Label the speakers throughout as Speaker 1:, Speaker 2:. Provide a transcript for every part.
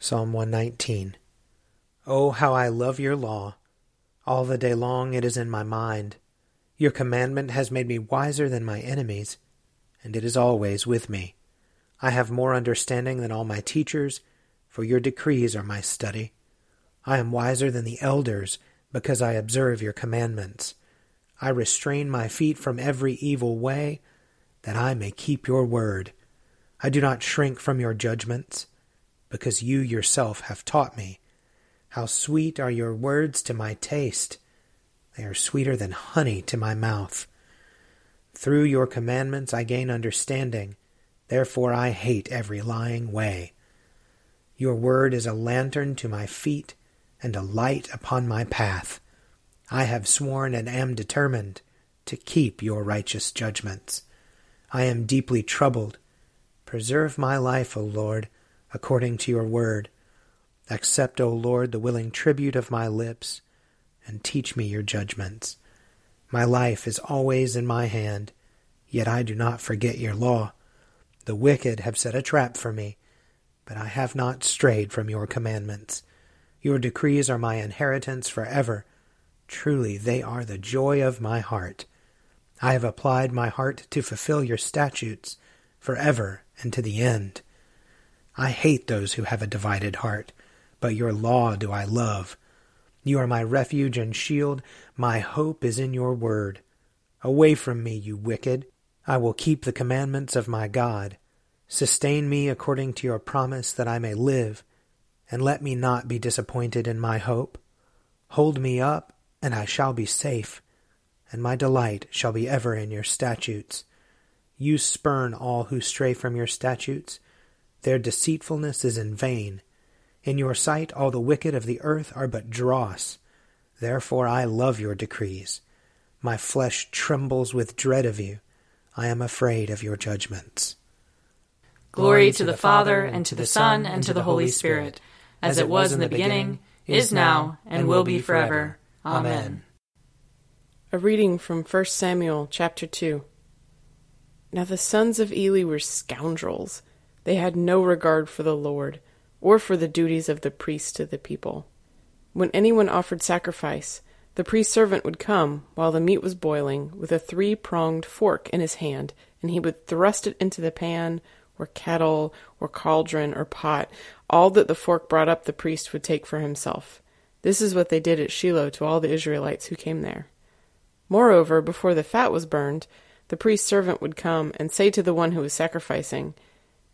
Speaker 1: Psalm 119 Oh, how I love your law! All the day long it is in my mind. Your commandment has made me wiser than my enemies, and it is always with me. I have more understanding than all my teachers, for your decrees are my study. I am wiser than the elders, because I observe your commandments. I restrain my feet from every evil way, that I may keep your word. I do not shrink from your judgments, because you yourself have taught me. How sweet are your words to my taste! They are sweeter than honey to my mouth. Through your commandments I gain understanding, therefore I hate every lying way. Your word is a lantern to my feet and a light upon my path. I have sworn and am determined to keep your righteous judgments. I am deeply troubled Preserve my life, O Lord, according to your word. Accept, O Lord, the willing tribute of my lips, and teach me your judgments. My life is always in my hand, yet I do not forget your law. The wicked have set a trap for me, but I have not strayed from your commandments. Your decrees are my inheritance forever. Truly, they are the joy of my heart. I have applied my heart to fulfill your statutes forever and to the end. I hate those who have a divided heart, but your law do I love. You are my refuge and shield. My hope is in your word. Away from me, you wicked. I will keep the commandments of my God. Sustain me according to your promise that I may live, and let me not be disappointed in my hope. Hold me up, and I shall be safe, and my delight shall be ever in your statutes. You spurn all who stray from your statutes. Their deceitfulness is in vain. In your sight all the wicked of the earth are but dross. Therefore I love your decrees. My flesh trembles with dread of you. I am afraid of your judgments.
Speaker 2: Glory to the Father, and to the Son, and to the Holy Spirit, as it was in the beginning, is now, and will be forever. Amen.
Speaker 3: A reading from 1 Samuel chapter 2. Now the sons of Eli were scoundrels. They had no regard for the Lord, or for the duties of the priest to the people. When anyone offered sacrifice, the priest's servant would come, while the meat was boiling, with a three pronged fork in his hand, and he would thrust it into the pan, or kettle, or cauldron, or pot. All that the fork brought up the priest would take for himself. This is what they did at Shiloh to all the Israelites who came there. Moreover, before the fat was burned, the priest's servant would come and say to the one who was sacrificing,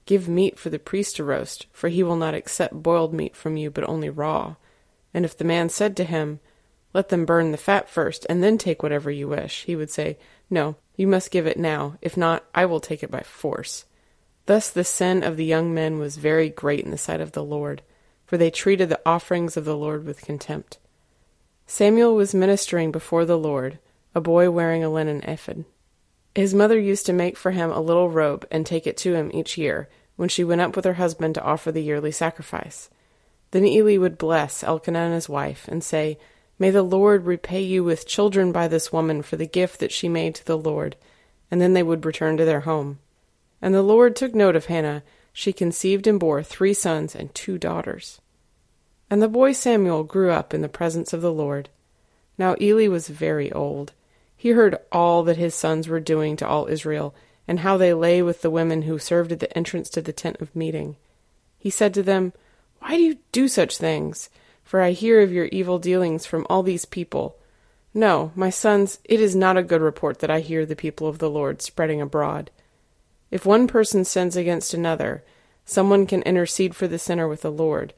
Speaker 3: Give meat for the priest to roast, for he will not accept boiled meat from you, but only raw. And if the man said to him, let them burn the fat first, and then take whatever you wish. He would say, No, you must give it now. If not, I will take it by force. Thus the sin of the young men was very great in the sight of the Lord, for they treated the offerings of the Lord with contempt. Samuel was ministering before the Lord, a boy wearing a linen ephod. His mother used to make for him a little robe and take it to him each year, when she went up with her husband to offer the yearly sacrifice. Then Eli would bless Elkanah and his wife, and say, May the Lord repay you with children by this woman for the gift that she made to the Lord. And then they would return to their home. And the Lord took note of Hannah. She conceived and bore three sons and two daughters. And the boy Samuel grew up in the presence of the Lord. Now Eli was very old. He heard all that his sons were doing to all Israel, and how they lay with the women who served at the entrance to the tent of meeting. He said to them, Why do you do such things? for I hear of your evil dealings from all these people. No, my sons, it is not a good report that I hear the people of the Lord spreading abroad. If one person sins against another, someone can intercede for the sinner with the Lord.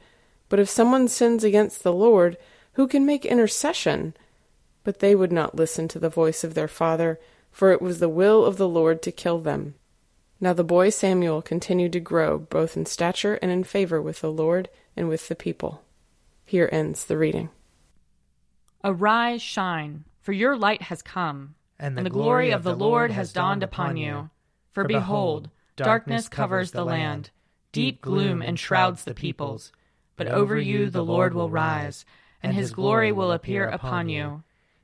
Speaker 3: But if someone sins against the Lord, who can make intercession? But they would not listen to the voice of their father, for it was the will of the Lord to kill them. Now the boy Samuel continued to grow both in stature and in favor with the Lord and with the people. Here ends the reading.
Speaker 2: Arise, shine, for your light has come, and the, and the glory of the Lord has dawned upon you. For behold, darkness covers the land, deep gloom enshrouds the peoples. But over you the Lord will rise, and his glory will appear upon you.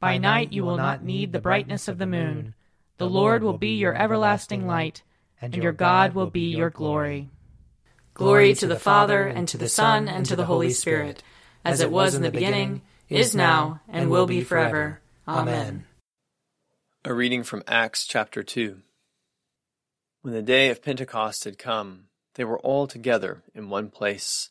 Speaker 2: By night you will not need the brightness of the moon. The Lord will be your everlasting light, and your God will be your glory.
Speaker 1: Glory to the Father, and to the Son, and to the Holy Spirit, as it was in the beginning, is now, and will be forever. Amen.
Speaker 4: A reading from Acts chapter 2. When the day of Pentecost had come, they were all together in one place.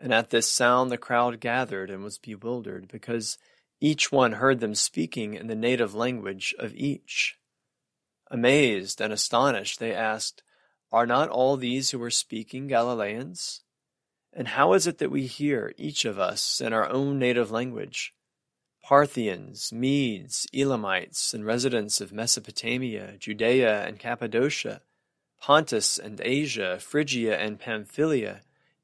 Speaker 4: And at this sound the crowd gathered and was bewildered, because each one heard them speaking in the native language of each. Amazed and astonished, they asked, are not all these who are speaking Galileans? And how is it that we hear, each of us, in our own native language? Parthians, Medes, Elamites, and residents of Mesopotamia, Judea and Cappadocia, Pontus and Asia, Phrygia and Pamphylia,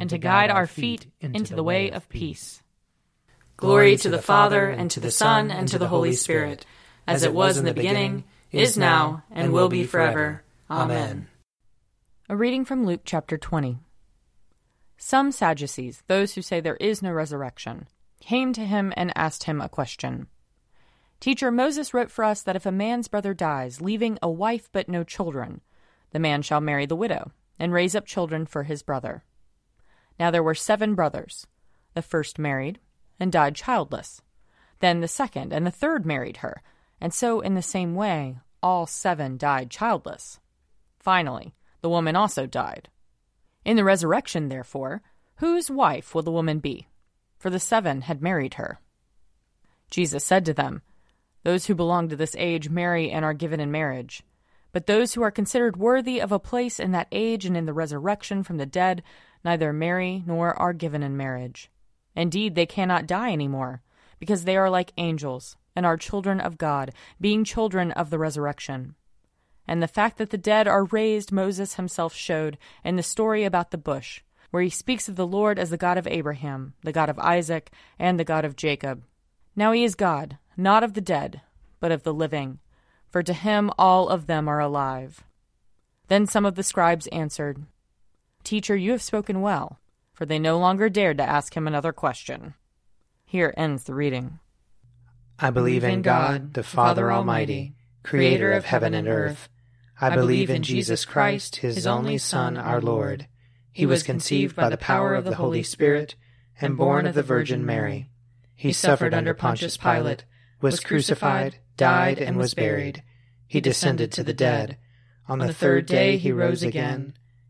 Speaker 2: and to guide our feet into the way of peace.
Speaker 5: Glory to the Father, and to the Son, and to the Holy Spirit, as it was in the beginning, is now, and will be forever. Amen.
Speaker 2: A reading from Luke chapter 20. Some Sadducees, those who say there is no resurrection, came to him and asked him a question. Teacher, Moses wrote for us that if a man's brother dies, leaving a wife but no children, the man shall marry the widow and raise up children for his brother. Now there were seven brothers. The first married and died childless. Then the second and the third married her, and so in the same way all seven died childless. Finally, the woman also died. In the resurrection, therefore, whose wife will the woman be? For the seven had married her. Jesus said to them, Those who belong to this age marry and are given in marriage. But those who are considered worthy of a place in that age and in the resurrection from the dead neither marry nor are given in marriage. Indeed, they cannot die any more, because they are like angels and are children of God, being children of the resurrection. And the fact that the dead are raised, Moses himself showed in the story about the bush, where he speaks of the Lord as the God of Abraham, the God of Isaac, and the God of Jacob. Now he is God, not of the dead, but of the living, for to him all of them are alive. Then some of the scribes answered, Teacher, you have spoken well, for they no longer dared to ask him another question. Here ends the reading.
Speaker 1: I believe in God, the Father Almighty, creator of heaven and earth I believe in Jesus Christ, his only Son, our Lord. He was conceived by the power of the Holy Spirit and born of the Virgin Mary. He suffered under Pontius Pilate, was crucified, died, and was buried. He descended to the dead. On the third day he rose again.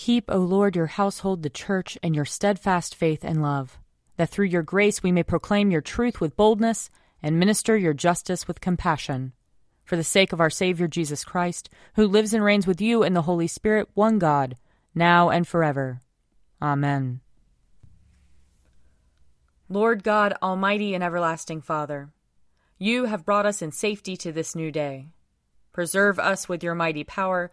Speaker 2: Keep, O Lord, your household, the church, and your steadfast faith and love, that through your grace we may proclaim your truth with boldness and minister your justice with compassion. For the sake of our Savior Jesus Christ, who lives and reigns with you in the Holy Spirit, one God, now and forever. Amen. Lord God, Almighty and everlasting Father, you have brought us in safety to this new day. Preserve us with your mighty power,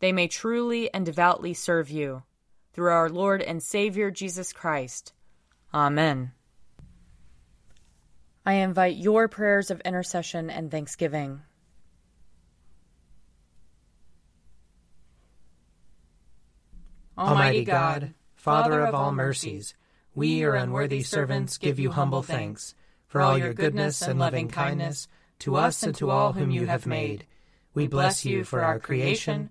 Speaker 2: they may truly and devoutly serve you. Through our Lord and Savior Jesus Christ. Amen. I invite your prayers of intercession and thanksgiving.
Speaker 1: Almighty God, Father of all mercies, we, your unworthy servants, give you humble thanks for all your goodness and loving kindness to us and to all whom you have made. We bless you for our creation,